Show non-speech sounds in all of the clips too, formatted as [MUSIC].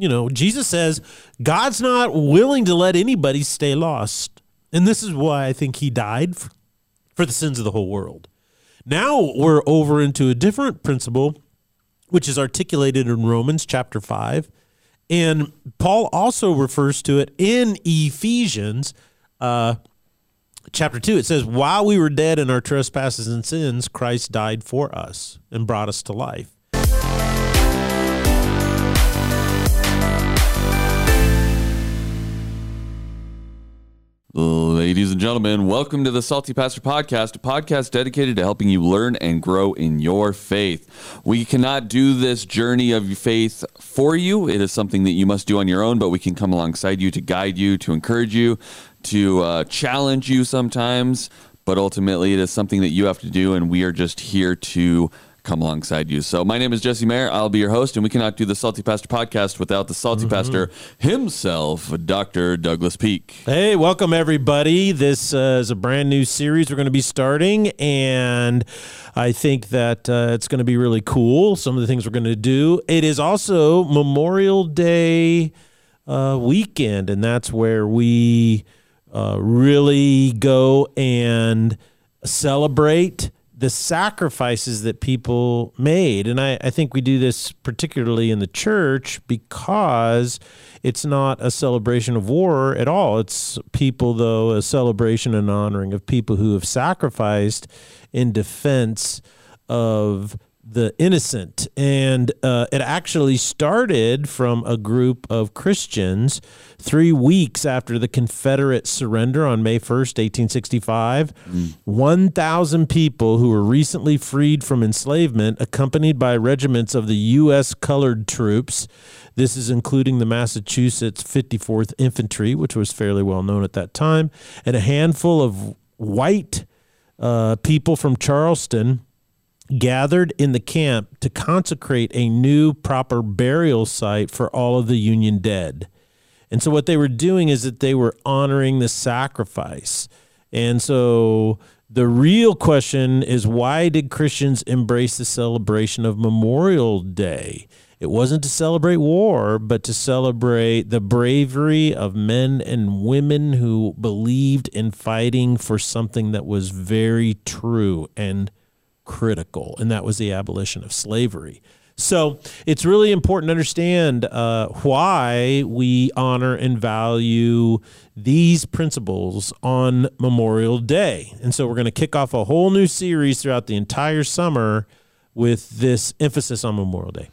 you know, Jesus says God's not willing to let anybody stay lost. And this is why I think he died for, for the sins of the whole world. Now we're over into a different principle, which is articulated in Romans chapter 5. And Paul also refers to it in Ephesians uh, chapter 2. It says, While we were dead in our trespasses and sins, Christ died for us and brought us to life. Ladies and gentlemen, welcome to the Salty Pastor Podcast, a podcast dedicated to helping you learn and grow in your faith. We cannot do this journey of faith for you. It is something that you must do on your own, but we can come alongside you to guide you, to encourage you, to uh, challenge you sometimes. But ultimately, it is something that you have to do, and we are just here to come alongside you. So my name is Jesse Mayer. I'll be your host, and we cannot do the Salty Pastor podcast without the Salty mm-hmm. Pastor himself, Dr. Douglas Peak. Hey, welcome everybody. This uh, is a brand new series we're going to be starting, and I think that uh, it's going to be really cool. Some of the things we're going to do. It is also Memorial Day uh, weekend, and that's where we uh, really go and celebrate the sacrifices that people made. And I, I think we do this particularly in the church because it's not a celebration of war at all. It's people, though, a celebration and honoring of people who have sacrificed in defense of the innocent. And uh, it actually started from a group of Christians three weeks after the Confederate surrender on May 1st, 1865. Mm. 1,000 people who were recently freed from enslavement, accompanied by regiments of the U.S. colored troops. This is including the Massachusetts 54th Infantry, which was fairly well known at that time, and a handful of white uh, people from Charleston gathered in the camp to consecrate a new proper burial site for all of the Union dead. And so what they were doing is that they were honoring the sacrifice. And so the real question is why did Christians embrace the celebration of Memorial Day? It wasn't to celebrate war, but to celebrate the bravery of men and women who believed in fighting for something that was very true and critical, and that was the abolition of slavery. So it's really important to understand uh, why we honor and value these principles on Memorial Day. And so we're going to kick off a whole new series throughout the entire summer with this emphasis on Memorial Day.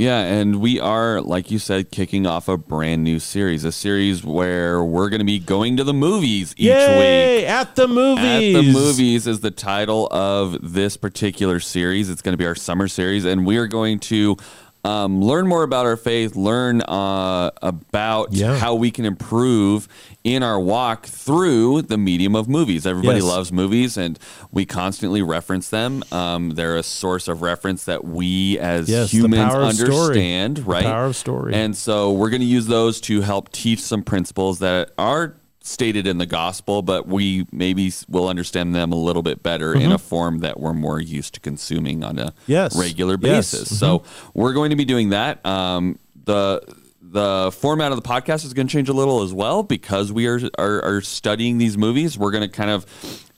Yeah, and we are, like you said, kicking off a brand new series, a series where we're going to be going to the movies each Yay, week. At the movies. At the movies is the title of this particular series. It's going to be our summer series, and we are going to um, learn more about our faith, learn uh, about yeah. how we can improve in our walk through the medium of movies. Everybody yes. loves movies, and we constantly reference them. Um, they're a source of reference that we as yes, humans understand, right? The power of story. And so we're going to use those to help teach some principles that are stated in the gospel, but we maybe will understand them a little bit better mm-hmm. in a form that we're more used to consuming on a yes. regular basis. Yes. Mm-hmm. So we're going to be doing that. Um, the the format of the podcast is going to change a little as well because we are, are, are studying these movies. We're going to kind of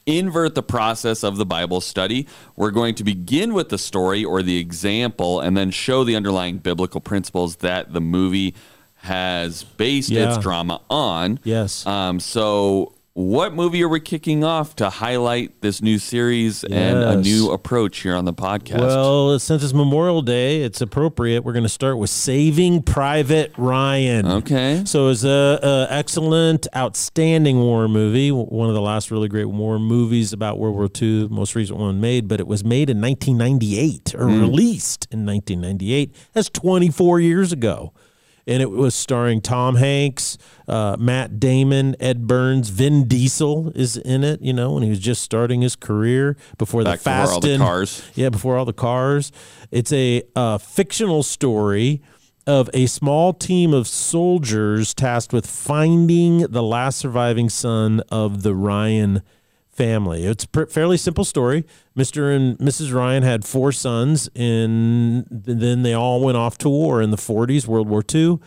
invert the process of the Bible study. We're going to begin with the story or the example and then show the underlying biblical principles that the movie has based yeah. its drama on. Yes. Um, so what movie are we kicking off to highlight this new series yes. and a new approach here on the podcast? Well, since it's Memorial Day, it's appropriate. We're going to start with Saving Private Ryan. Okay. So it's a, a, excellent, outstanding war movie. One of the last really great war movies about World War II, most recent one made, but it was made in 1998 or mm. released in 1998. That's 24 years ago and it was starring Tom Hanks, uh, Matt Damon, Ed Burns, Vin Diesel is in it. You know, when he was just starting his career before Back the Fast all the cars. Yeah, before all the cars. It's a uh, fictional story of a small team of soldiers tasked with finding the last surviving son of the Ryan family. It's a fairly simple story. Mr. and Mrs. Ryan had four sons, and then they all went off to war in the 40s, World War II.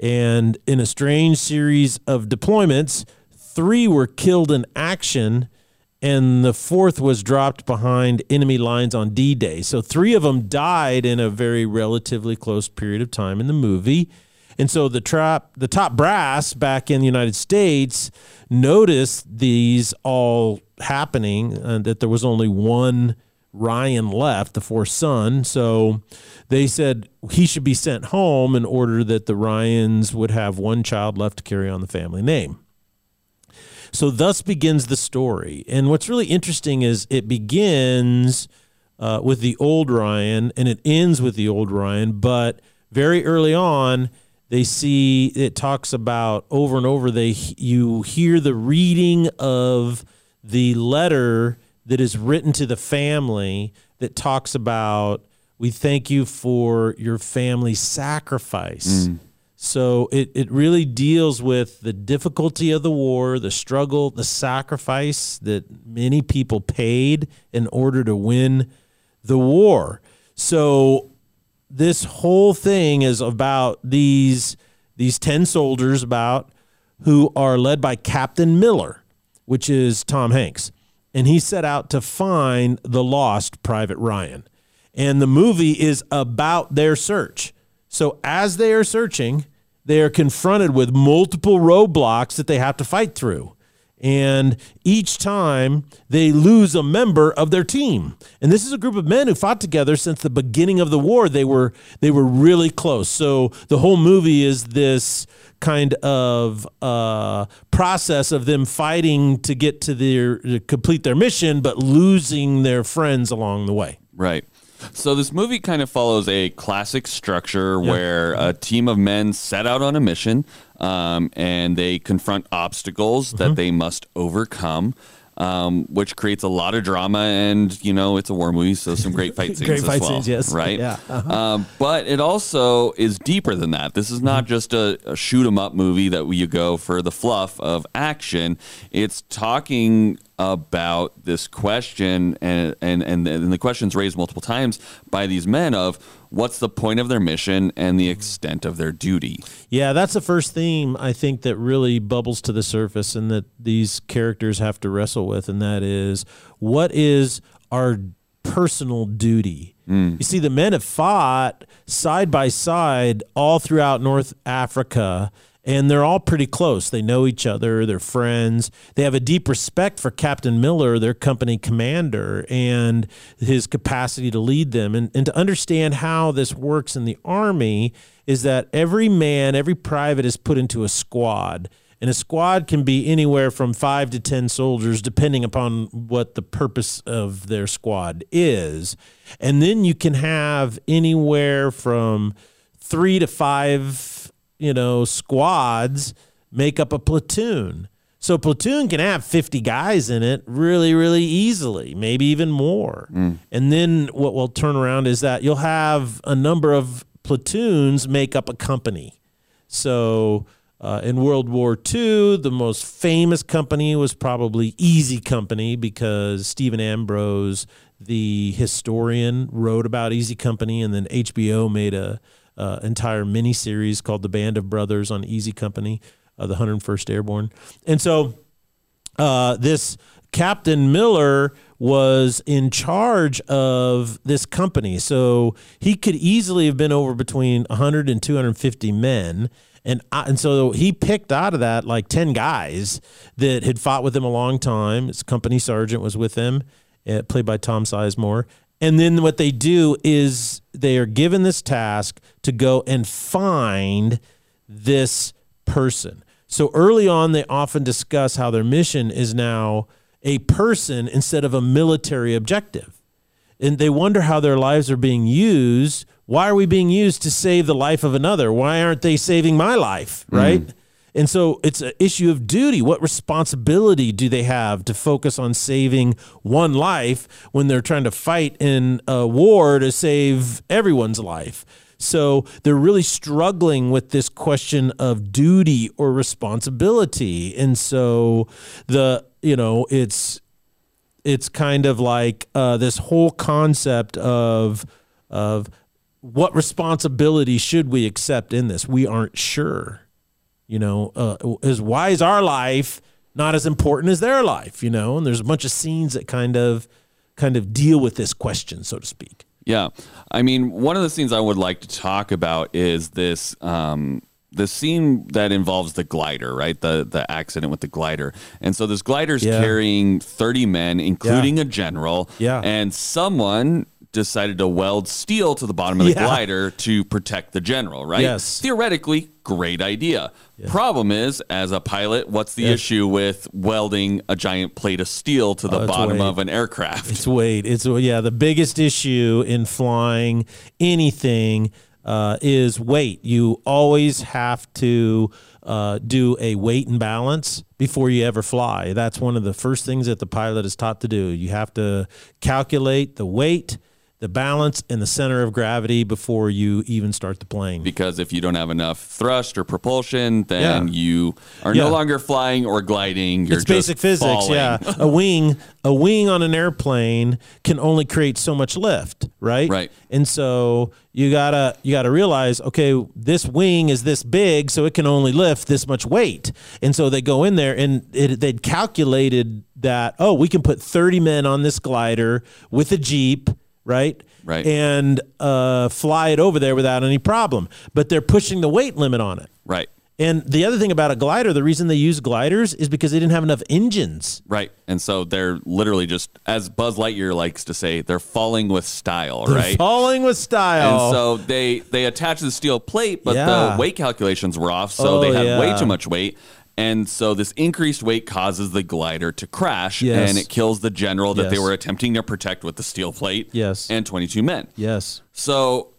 And in a strange series of deployments, three were killed in action, and the fourth was dropped behind enemy lines on D Day. So three of them died in a very relatively close period of time in the movie. And so the trap, the top brass back in the United States noticed these all happening, and that there was only one Ryan left, the fourth son. So they said he should be sent home in order that the Ryans would have one child left to carry on the family name. So thus begins the story. And what's really interesting is it begins uh, with the old Ryan and it ends with the old Ryan, but very early on, they see it talks about over and over they you hear the reading of the letter that is written to the family that talks about we thank you for your family sacrifice. Mm. So it, it really deals with the difficulty of the war, the struggle, the sacrifice that many people paid in order to win the war. So this whole thing is about these these 10 soldiers about who are led by Captain Miller, which is Tom Hanks. And he set out to find the lost Private Ryan. And the movie is about their search. So as they are searching, they are confronted with multiple roadblocks that they have to fight through and each time they lose a member of their team. And this is a group of men who fought together since the beginning of the war. They were they were really close. So the whole movie is this kind of uh, process of them fighting to get to their to complete their mission, but losing their friends along the way. Right. So this movie kind of follows a classic structure where a team of men set out on a mission um, and they confront obstacles mm-hmm. that they must overcome. Um, which creates a lot of drama, and you know it's a war movie, so some great fight [LAUGHS] scenes great fight as well, scenes, yes, right? Yeah, uh-huh. um, but it also is deeper than that. This is not mm-hmm. just a, a shoot 'em up movie that you go for the fluff of action. It's talking about this question, and, and, and, and the question's raised multiple times by these men of what's the point of their mission and the extent of their duty. Yeah, that's the first theme I think that really bubbles to the surface and that these characters have to wrestle with, and that is what is our personal duty? Mm. You see, the men have fought side by side all throughout North Africa and they're all pretty close. They know each other, they're friends. They have a deep respect for Captain Miller, their company commander, and his capacity to lead them. And, and to understand how this works in the Army is that every man, every private is put into a squad. And a squad can be anywhere from five to 10 soldiers, depending upon what the purpose of their squad is. And then you can have anywhere from three to five you know, squads make up a platoon. So platoon can have 50 guys in it really, really easily, maybe even more. Mm. And then what will turn around is that you'll have a number of platoons make up a company. So uh, in World War II, the most famous company was probably Easy Company because Stephen Ambrose, the historian, wrote about Easy Company, and then HBO made a uh, entire mini series called The Band of Brothers on Easy Company, uh, the 101st Airborne. And so uh, this Captain Miller was in charge of this company. So he could easily have been over between 100 and 250 men. And, I, and so he picked out of that like 10 guys that had fought with him a long time. His company sergeant was with him, uh, played by Tom Sizemore. And then what they do is they are given this task to go and find this person. So early on, they often discuss how their mission is now a person instead of a military objective. And they wonder how their lives are being used. Why are we being used to save the life of another? Why aren't they saving my life? Right. Mm. And so it's an issue of duty. What responsibility do they have to focus on saving one life when they're trying to fight in a war to save everyone's life? So they're really struggling with this question of duty or responsibility. And so the, you know, it's, it's kind of like uh, this whole concept of, of what responsibility should we accept in this? We aren't sure. You know, uh, is why is our life not as important as their life? You know, and there's a bunch of scenes that kind of kind of deal with this question, so to speak. Yeah, I mean, one of the scenes I would like to talk about is this um, the scene that involves the glider, right? The the accident with the glider, and so this glider's Yeah. carrying thirty men, including Yeah. a general. Yeah. and someone decided to weld steel to the bottom of the Yeah. glider to protect the general, right? Yes. Theoretically, great idea. Problem is, as a pilot, what's the issue with welding a giant plate of steel to the Oh, bottom weight. of an aircraft? It's weight. It's yeah. The biggest issue in flying anything uh, is weight. You always have to uh, do a weight and balance before you ever fly. That's one of the first things that the pilot is taught to do. You have to calculate the weight, the balance, and the center of gravity before you even start the plane. because if you don't have enough thrust or propulsion, then Yeah. you are Yeah. no longer flying or gliding. You're it's basic physics, falling. yeah. a wing, a wing on an airplane can only create so much lift, right? Right. And so you gotta you gotta realize, okay, this wing is this big, so it can only lift this much weight. And so they go in there and it, they'd calculated that, oh, we can put 30 men on this glider with a jeep. Right, Right. and uh, fly it over there without any problem. But they're pushing the weight limit on it. Right. And the other thing about a glider, the reason they use gliders is because they didn't have enough engines. Right. And so they're literally just, as Buzz Lightyear likes to say, they're falling with style, They're right? Falling with style. And so they they attach the steel plate, but Yeah. the weight calculations were off, so Oh, they had yeah. way too much weight. And so this increased weight causes the glider to crash, Yes. and it kills the general that they were attempting to protect with the steel plate. Yes. and 22 men. yes. So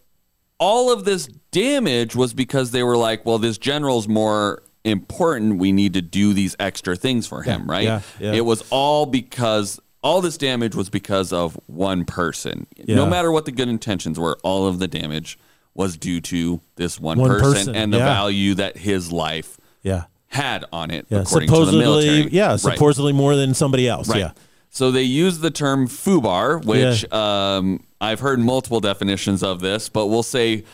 all of this damage was because they were like, well, this general's more important. We need to do these extra things for him, right? yeah, yeah. It was all because all this damage was because of one person. Yeah. No matter what the good intentions were, all of the damage was due to this one, One person, person, and the yeah. value that his life Yeah. Had on it, Yeah. according to the supposedly, yeah, Right. supposedly more than somebody else. Right. Yeah. So they use the term FUBAR, which um, I've heard multiple definitions of this, but we'll say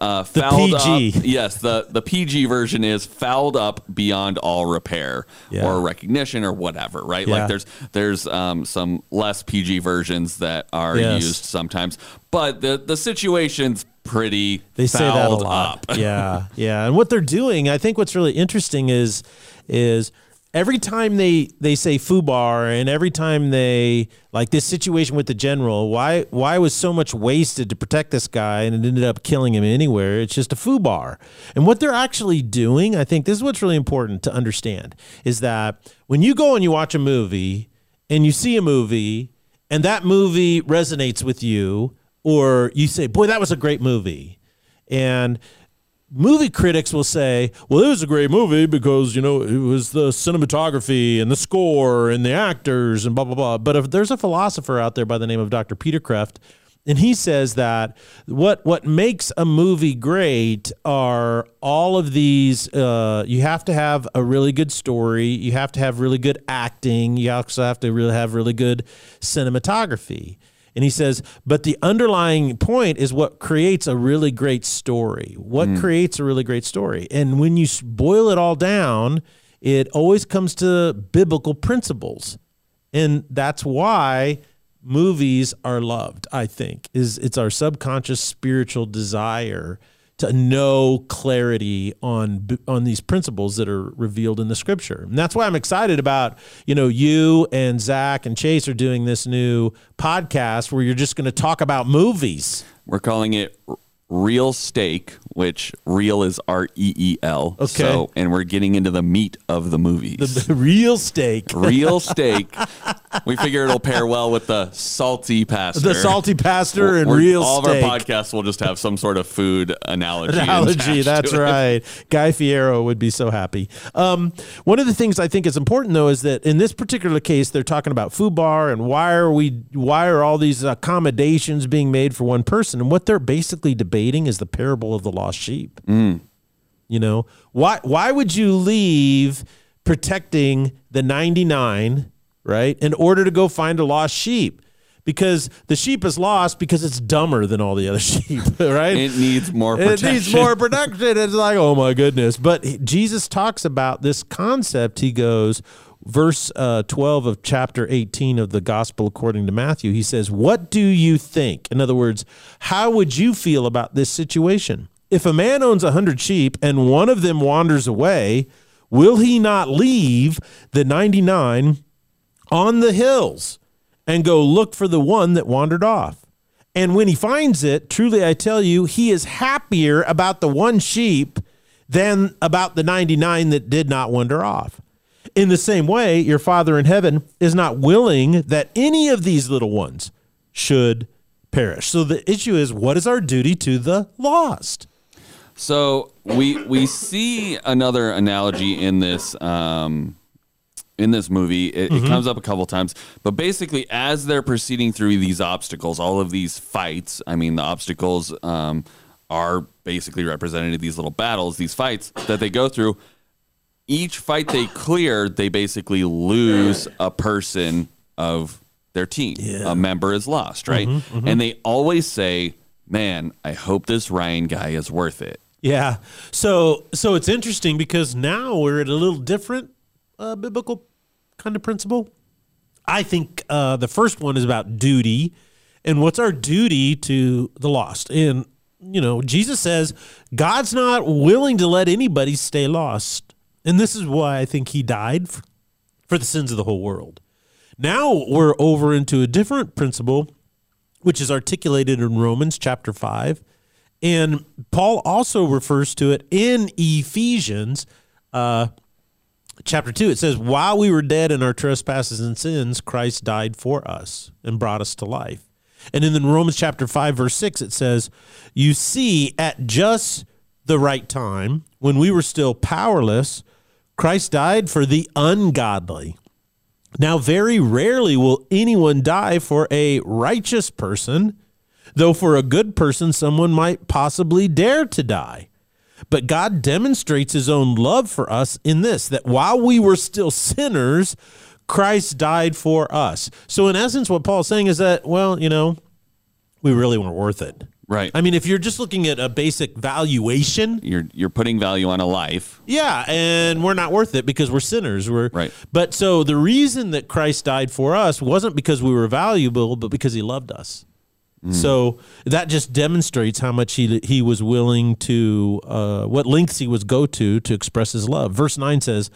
uh, The PG. up. Yes, the, the PG version is fouled up beyond all repair Yeah. or recognition or whatever, right? Yeah. Like there's there's um, some less PG versions that are Yes. used sometimes, but the the situation's pretty They say that a lot. up. [LAUGHS] yeah, yeah. And what they're doing, I think, what's really interesting is is every time they they say fubar, and every time they like this situation with the general, why why was so much wasted to protect this guy, and it ended up killing him anywhere? It's just a fubar. And what they're actually doing, I think, this is what's really important to understand, is that when you go and you watch a movie and you see a movie and that movie resonates with you, or you say, "Boy, that was a great movie," and movie critics will say, "Well, it was a great movie because you know it was the cinematography and the score and the actors and blah blah blah." But if there's a philosopher out there by the name of Dr. Peter Kreeft, and he says that what what makes a movie great are all of these. Uh, you have to have a really good story. You have to have really good acting. You also have to really have really good cinematography. And he says, but the underlying point is what creates a really great story. What hmm. creates a really great story? And when you boil it all down, it always comes to biblical principles. And that's why movies are loved, I think. Is it's our subconscious spiritual desire to know clarity on on these principles that are revealed in the scripture. And that's why I'm excited about, you know, you and Zach and Chase are doing this new podcast where you're just going to talk about movies. We're calling it Reel Steak, which real is R E E L. Okay. So, and we're getting into the meat of the movies. The real steak. [LAUGHS] real [LAUGHS] steak. We figure it'll pair well with the salty pastor. The salty pastor and We're- real all steak. of our podcasts will just have some sort of food analogy. analogy. That's right. Guy Fieri would be so happy. Um, one of the things I think is important, though, is that in this particular case, they're talking about FUBAR and why are we, why are all these accommodations being made for one person? And what they're basically debating is the parable of the lost sheep. You know, why why would you leave protecting the 99, right, in order to go find a lost sheep? because the sheep is lost because it's dumber than all the other [LAUGHS] sheep, right? It needs more It needs more [LAUGHS] protection. It's like, oh my goodness. But Jesus talks about this concept. He goes, verse uh, 12 of chapter 18 of the gospel according to Matthew, he says, What do you think? In other words, how would you feel about this situation? If a man owns a hundred sheep and one of them wanders away, will he not leave the 99 on the hills and go look for the one that wandered off? And when he finds it, truly I tell you, he is happier about the one sheep than about the 99 that did not wander off. In the same way, your Father in heaven is not willing that any of these little ones should perish. So the issue is what is our duty to the lost? So we we see another analogy in this um, in this movie. It, Mm-hmm. it comes up a couple times, but basically, as they're proceeding through these obstacles, all of these fights. I mean, the obstacles um, are basically represented in these little battles, these fights that they go through. Each fight they clear, they basically lose a person of their team. A member is lost, right? Mm-hmm, And they always say, "Man, I hope this Ryan guy is worth it." Yeah. So so it's interesting because now we're at a little different uh, biblical kind of principle. I think uh, the first one is about duty and what's our duty to the lost. And you know, Jesus says God's not willing to let anybody stay lost. And this is why I think he died for, for the sins of the whole world. Now we're over into a different principle which is articulated in Romans chapter 5. And Paul also refers to it in Ephesians uh, chapter 2. It says, While we were dead in our trespasses and sins, Christ died for us and brought us to life. And in Romans chapter 5, verse 6, it says, You see, at just the right time, when we were still powerless, Christ died for the ungodly. Now, very rarely will anyone die for a righteous person, though for a good person, someone might possibly dare to die. But God demonstrates his own love for us in this that while we were still sinners, Christ died for us. So, in essence, what Paul's saying is that, well, you know, we really weren't worth it. Right. I mean, if you're just looking at a basic valuation, you're you're putting value on a life. yeah, and we're not worth it because we're sinners. We're Right. But so the reason that Christ died for us wasn't because we were valuable, but because he loved us. So that just demonstrates how much he he was willing to uh, what lengths he was go to to express his love. Verse nine says,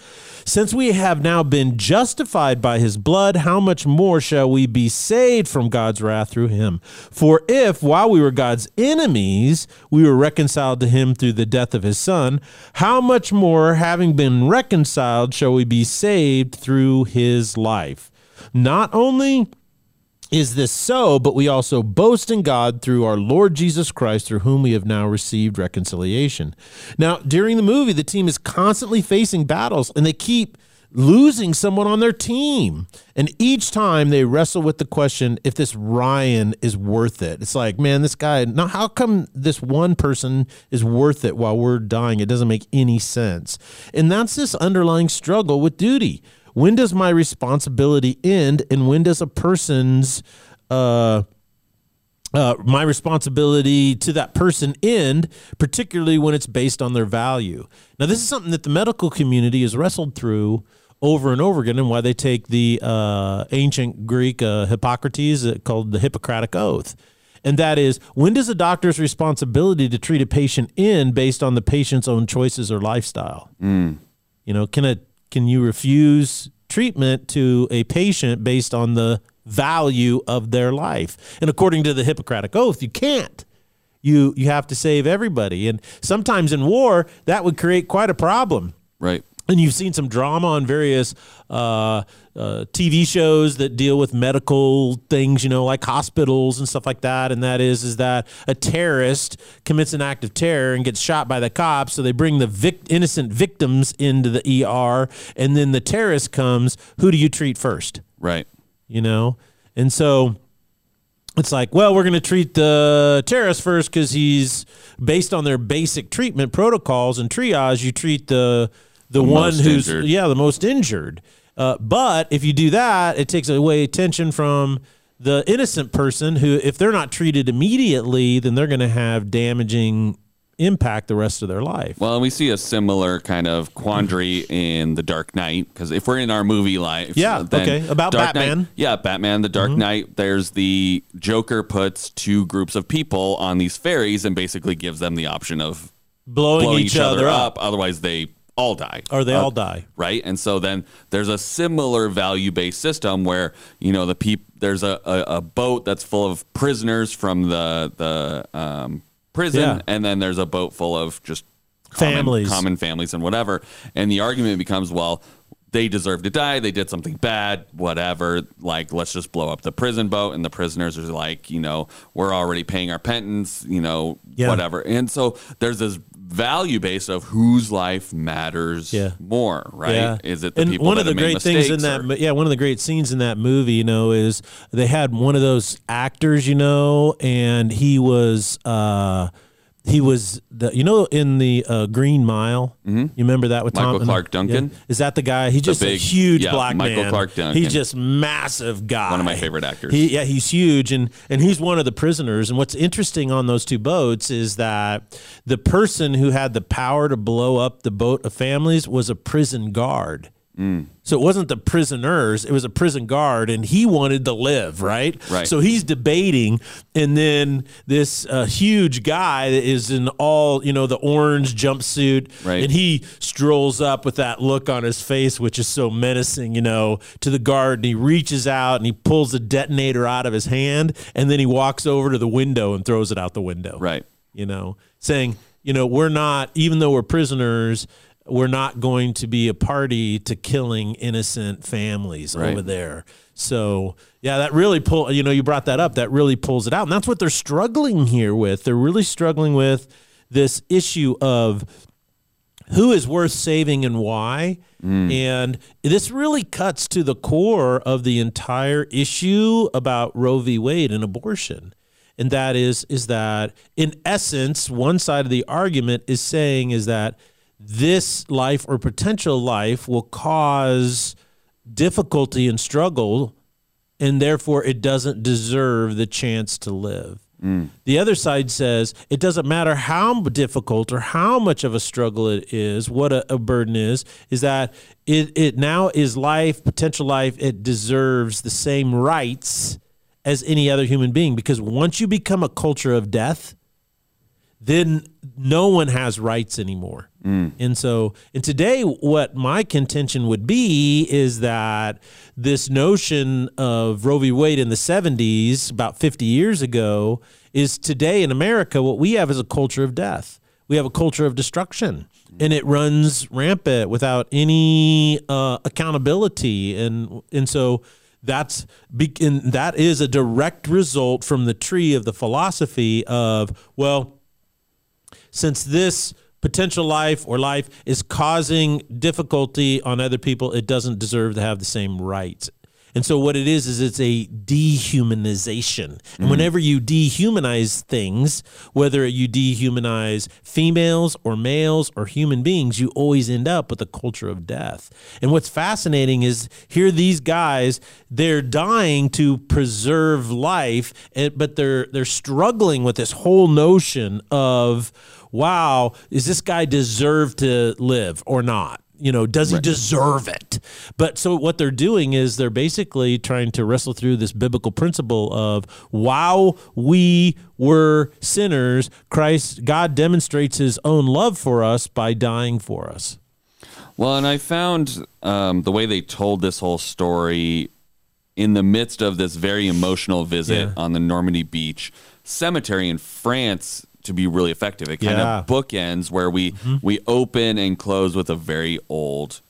"Since we have now been justified by his blood, how much more shall we be saved from God's wrath through him? For if while we were God's enemies, we were reconciled to him through the death of his son, how much more, having been reconciled, shall we be saved through his life? Not only." Is this so, but we also boast in God through our Lord Jesus Christ, through whom we have now received reconciliation. Now, during the movie, the team is constantly facing battles and they keep losing someone on their team. And each time they wrestle with the question if this Ryan is worth it. It's like, man, this guy, now how come this one person is worth it while we're dying? It doesn't make any sense. And that's this underlying struggle with duty when does my responsibility end and when does a person's uh, uh, my responsibility to that person end, particularly when it's based on their value. Now, this is something that the medical community has wrestled through over and over again, and why they take the uh, ancient Greek uh, Hippocrates uh, called the Hippocratic Oath. And that is when does a doctor's responsibility to treat a patient end based on the patient's own choices or lifestyle? You know, can a can you refuse treatment to a patient based on the value of their life? And according to the Hippocratic Oath, you can't. You you have to save everybody. And sometimes in war, that would create quite a problem. Right. And you've seen some drama on various uh, uh, TV shows that deal with medical things, you know, like hospitals and stuff like that. And that is, is that a terrorist commits an act of terror and gets shot by the cops. So they bring the vic- innocent victims into the ER, and then the terrorist comes. Who do you treat first? Right. You know, and so it's like, well, we're going to treat the terrorist first because he's based on their basic treatment protocols and triage. You treat the the, one who's injured. yeah the most injured. Uh, but if you do that, it takes away attention from the innocent person who, if they're not treated immediately, then they're going to have damaging impact the rest of their life. Well, and we see a similar kind of quandary [LAUGHS] in The Dark Knight because if we're in our movie life, Yeah, okay, about Dark Batman. Knight, yeah, Batman, The Dark Knight. There's the Joker puts two groups of people on these ferries and basically gives them the option of blowing, blowing each, other up, Otherwise, they all die. or they Uh, all die. right? And so then there's a similar value based system where you know the peop there's a, a, a boat that's full of prisoners from the the um, prison, Yeah. and then there's a boat full of just common, Families. common families, and whatever. And the argument becomes, well. They deserve to die. They did something bad, whatever. Like, let's just blow up the prison boat. And the prisoners are like, you know, we're already paying our penance, you know, Yeah. whatever. And so there's this value base of whose life matters Yeah. more, right? Yeah. Is it the and people one that of the great things in that or- yeah one of the great scenes in that movie you know is they had one of those actors you know and he was uh he was the you know in the uh, Green Mile. You remember that with Mm-hmm. Michael Tom Clarke Duncan? Yeah. Is that the guy? He's just a huge yeah, black Michael man. Clarke Duncan. He's just massive guy. One of my favorite actors. He, yeah, he's huge, and and he's one of the prisoners. And what's interesting on those two boats is that the person who had the power to blow up the boat of families was a prison guard. Mm. So it wasn't the prisoners; it was a prison guard, and he wanted to live, right? Right. So he's debating, and then this uh, huge guy that is in all you know the orange jumpsuit, Right. and he strolls up with that look on his face, which is so menacing, you know, to the guard, and he reaches out and he pulls the detonator out of his hand, and then he walks over to the window and throws it out the window right? you know, saying, you know, we're not, even though we're prisoners, we're not going to be a party to killing innocent families Right. over there. So, yeah, that really pull, you know, you brought that up. That really pulls it out. And that's what they're struggling here with. They're really struggling with this issue of who is worth saving and why. Mm. And this really cuts to the core of the entire issue about Roe v. Wade and abortion. And that is is that in essence, one side of the argument is saying is that this life or potential life will cause difficulty and struggle and therefore it doesn't deserve the chance to live. Mm. The other side says it doesn't matter how difficult or how much of a struggle it is, what a, a burden is, is that it, it now is life, potential life, it deserves the same rights as any other human being. Because once you become a culture of death, then no one has rights anymore. And so, and today, what my contention would be is that this notion of Roe v. Wade in the 70s, about 50 years ago, is today in America, what we have is a culture of death. We have a culture of destruction, and it runs rampant without any uh, accountability. And, and so, that's and that is a direct result from the tree of the philosophy of well since this potential life or life is causing difficulty on other people, it doesn't deserve to have the same rights. And so what it is is it's a dehumanization. And mm. whenever you dehumanize things, whether you dehumanize females or males or human beings, you always end up with a culture of death. And what's fascinating is here these guys, they're dying to preserve life, but they're they're struggling with this whole notion of wow, is this guy deserve to live or not? You know, does he deserve it? But so what they're doing is they're basically trying to wrestle through this biblical principle of while we were sinners, Christ, God demonstrates his own love for us by dying for us. Well, and I found um, the way they told this whole story in the midst of this very emotional visit Yeah. on the Normandy beach cemetery in France to be really effective. It kind Yeah. of bookends where we we open and close with a very old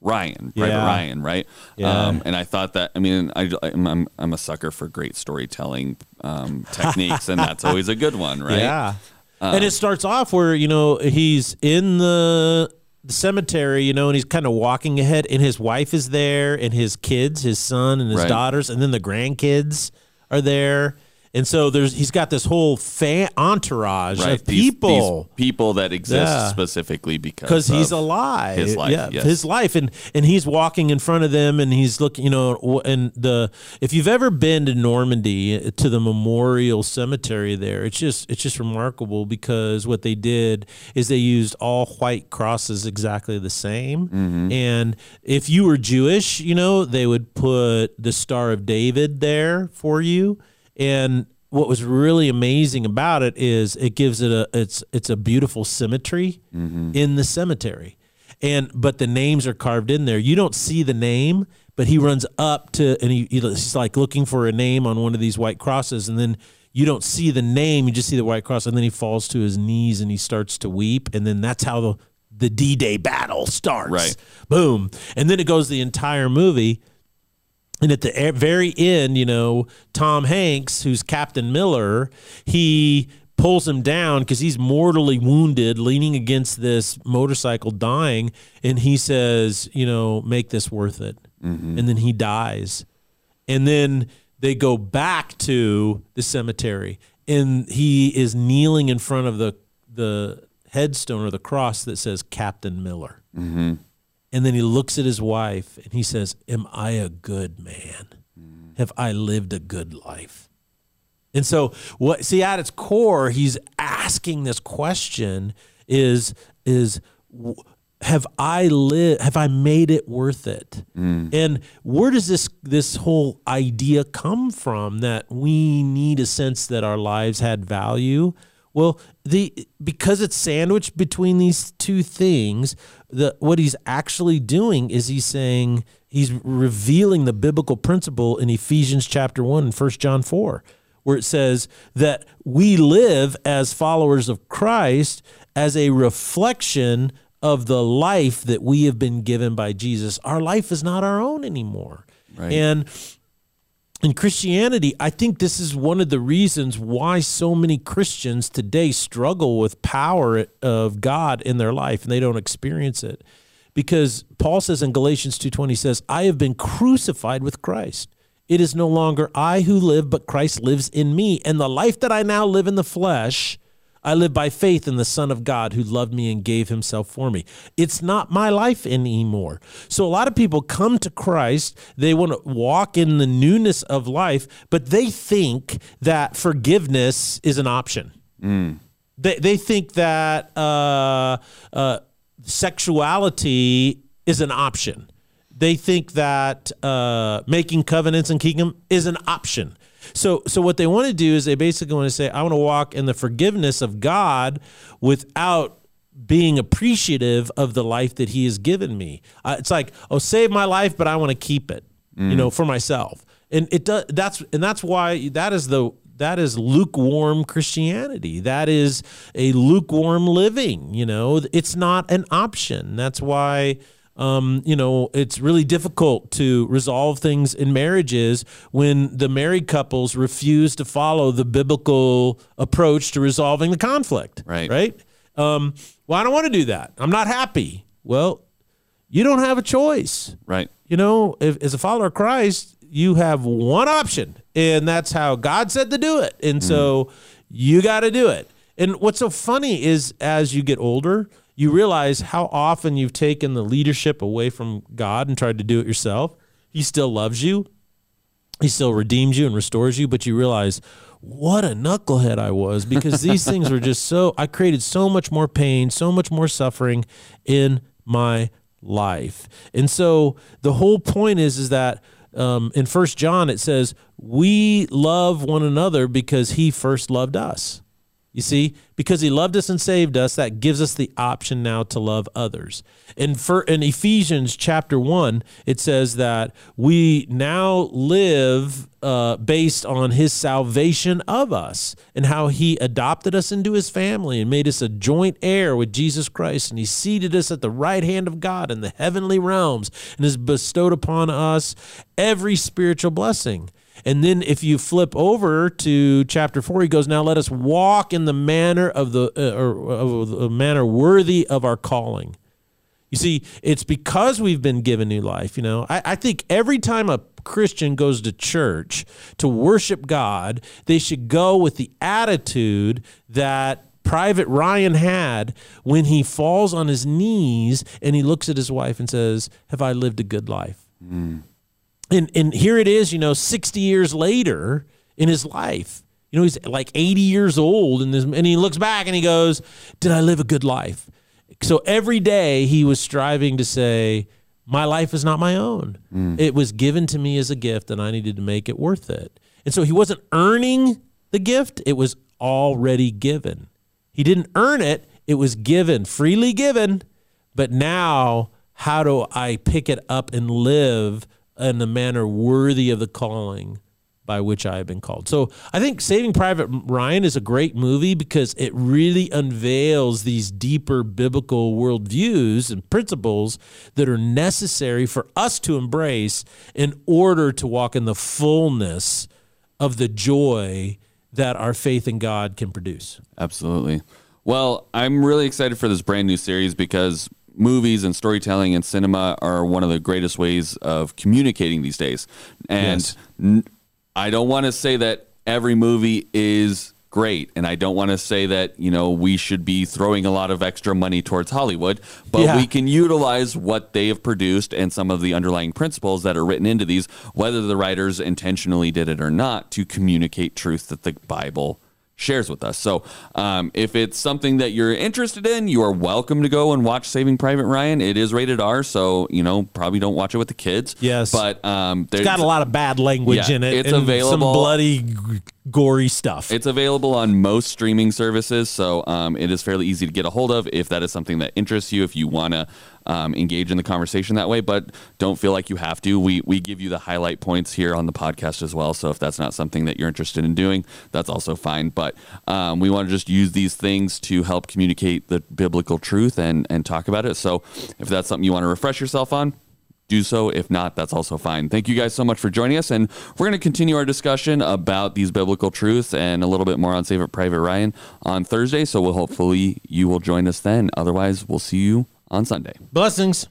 Ryan, Private Yeah. Ryan, right? Yeah. Um, and I thought that I mean I, I'm, I'm I'm a sucker for great storytelling um, [LAUGHS] techniques, and that's always a good one, right? Yeah. and it starts off where, you know, he's in the, the cemetery, you know, and he's kind of walking ahead, and his wife is there, and his kids, his son and his Right. daughters, and then the grandkids are there. And so there's he's got this whole fan entourage Right. of These- people these people that exist Yeah. specifically because because he's alive. his life, yeah, yes. his life, and and he's walking in front of them, and he's looking, you know, and the if you've ever been to Normandy uh, to the memorial cemetery there, it's just it's just remarkable because what they did is they used all white crosses exactly the same, Mm-hmm. and if you were Jewish, you know, they would put the Star of David there for you, and what was really amazing about it is it gives it a it's it's a beautiful symmetry mm-hmm. in the cemetery. And but the names are carved in there. You don't see the name but he runs up to and he, he's like looking for a name on one of these white crosses. And then you don't see the name you just see the white cross. And then he falls to his knees and he starts to weep. And then that's how the the D-Day battle starts. Right. boom. And then it goes the entire movie and at the very end, you know, Tom Hanks, who's Captain Miller, he pulls him down because he's mortally wounded, leaning against this motorcycle, dying. And he says, you know, make this worth it. Mm-hmm. And then he dies. And then they go back to the cemetery, and he is kneeling in front of the the headstone or the cross that says Captain Miller. Mm-hmm. And then he looks at his wife and he says, Am I a good man? Mm. Have I lived a good life? And so what see at its core, he's asking this question is is have I lived have I made it worth it? Mm. And where does this this whole idea come from that we need a sense that our lives had value? Well, the because it's sandwiched between these two things, the what he's actually doing is he's saying he's revealing the biblical principle in Ephesians chapter 1 and 1 John 4 where it says that we live as followers of Christ as a reflection of the life that we have been given by Jesus. Our life is not our own anymore. Right. And in Christianity, I think this is one of the reasons why so many Christians today struggle with power of God in their life and they don't experience it. Because Paul says in Galatians 2:20 says, "I have been crucified with Christ. It is no longer I who live, but Christ lives in me, and the life that I now live in the flesh, I live by faith in the Son of God who loved me and gave himself for me. It's not my life anymore. So a lot of people come to Christ, they want to walk in the newness of life, but they think that forgiveness is an option. They, they think that uh, uh, sexuality is an option. They think that uh, making covenants and keeping them is an option. So, so what they want to do is they basically want to say, I want to walk in the forgiveness of God without being appreciative of the life that He has given me. Uh, it's like, oh, save my life, but I want to keep it, you know, for myself. And it does. That's and that's why that is the that is lukewarm Christianity. That is a lukewarm living. You know, it's not an option. That's why um, you know, it's really difficult to resolve things in marriages when the married couples refuse to follow the biblical approach to resolving the conflict. Right. Right. Um, well, I don't want to do that. I'm not happy. Well, you don't have a choice. Right. You know, if, as a follower of Christ, you have one option, and that's how God said to do it. And so you got to do it. And what's so funny is as you get older, you realize how often you've taken the leadership away from God and tried to do it yourself. He still loves you, He still redeems you and restores you, but you realize what a knucklehead I was because these [LAUGHS] things were just so, I created so much more pain, so much more suffering in my life. And so the whole point is, is that um, in First John it says we love one another because He first loved us. You see, because he loved us and saved us, that gives us the option now to love others. In for in Ephesians chapter one, it says that we now live uh, based on his salvation of us and how he adopted us into his family and made us a joint heir with Jesus Christ, and he seated us at the right hand of God in the heavenly realms and has bestowed upon us every spiritual blessing. And then if you flip over to chapter four, he goes, "Now let us walk in the manner of the uh, or of a manner worthy of our calling." You see, it's because we've been given new life. You know, I, I think every time a Christian goes to church to worship God, they should go with the attitude that Private Ryan had when he falls on his knees and he looks at his wife and says, Have I lived a good life? Mm. And, and here it is, you know, 60 years later in his life. You know, he's like 80 years old and, this, and he looks back and he goes, Did I live a good life? So every day he was striving to say, My life is not my own. Mm. It was given to me as a gift and I needed to make it worth it. And so he wasn't earning the gift, it was already given. He didn't earn it, it was given, freely given. But now, how do I pick it up and live in a manner worthy of the calling by which I have been called. So I think Saving Private Ryan is a great movie because it really unveils these deeper biblical worldviews and principles that are necessary for us to embrace in order to walk in the fullness of the joy that our faith in God can produce. Absolutely. Well, I'm really excited for this brand new series because movies and storytelling and cinema are one of the greatest ways of communicating these days. And yes. n- I don't want to say that every movie is great and i don't want to say that you know we should be throwing a lot of extra money towards hollywood but yeah. we can utilize what they have produced and some of the underlying principles that are written into these whether the writers intentionally did it or not to communicate truth that the bible shares with us. So, um, if it's something that you're interested in, you are welcome to go and watch Saving Private Ryan. It is rated R, so you know probably don't watch it with the kids. Yes, but um, it's got a lot of bad language yeah, in it. It's available. Some bloody, gory stuff. It's available on most streaming services, so um, it is fairly easy to get a hold of if that is something that interests you. If you want to um, engage in the conversation that way, but don't feel like you have to. We we give you the highlight points here on the podcast as well. So if that's not something that you're interested in doing, that's also fine. But um, we want to just use these things to help communicate the biblical truth and and talk about it. So if that's something you want to refresh yourself on, do so. If not, that's also fine. Thank you guys so much for joining us. And we're going to continue our discussion about these biblical truths and a little bit more on Saving Private Ryan on Thursday. So we'll hopefully you will join us then. Otherwise, we'll see you on Sunday. Blessings.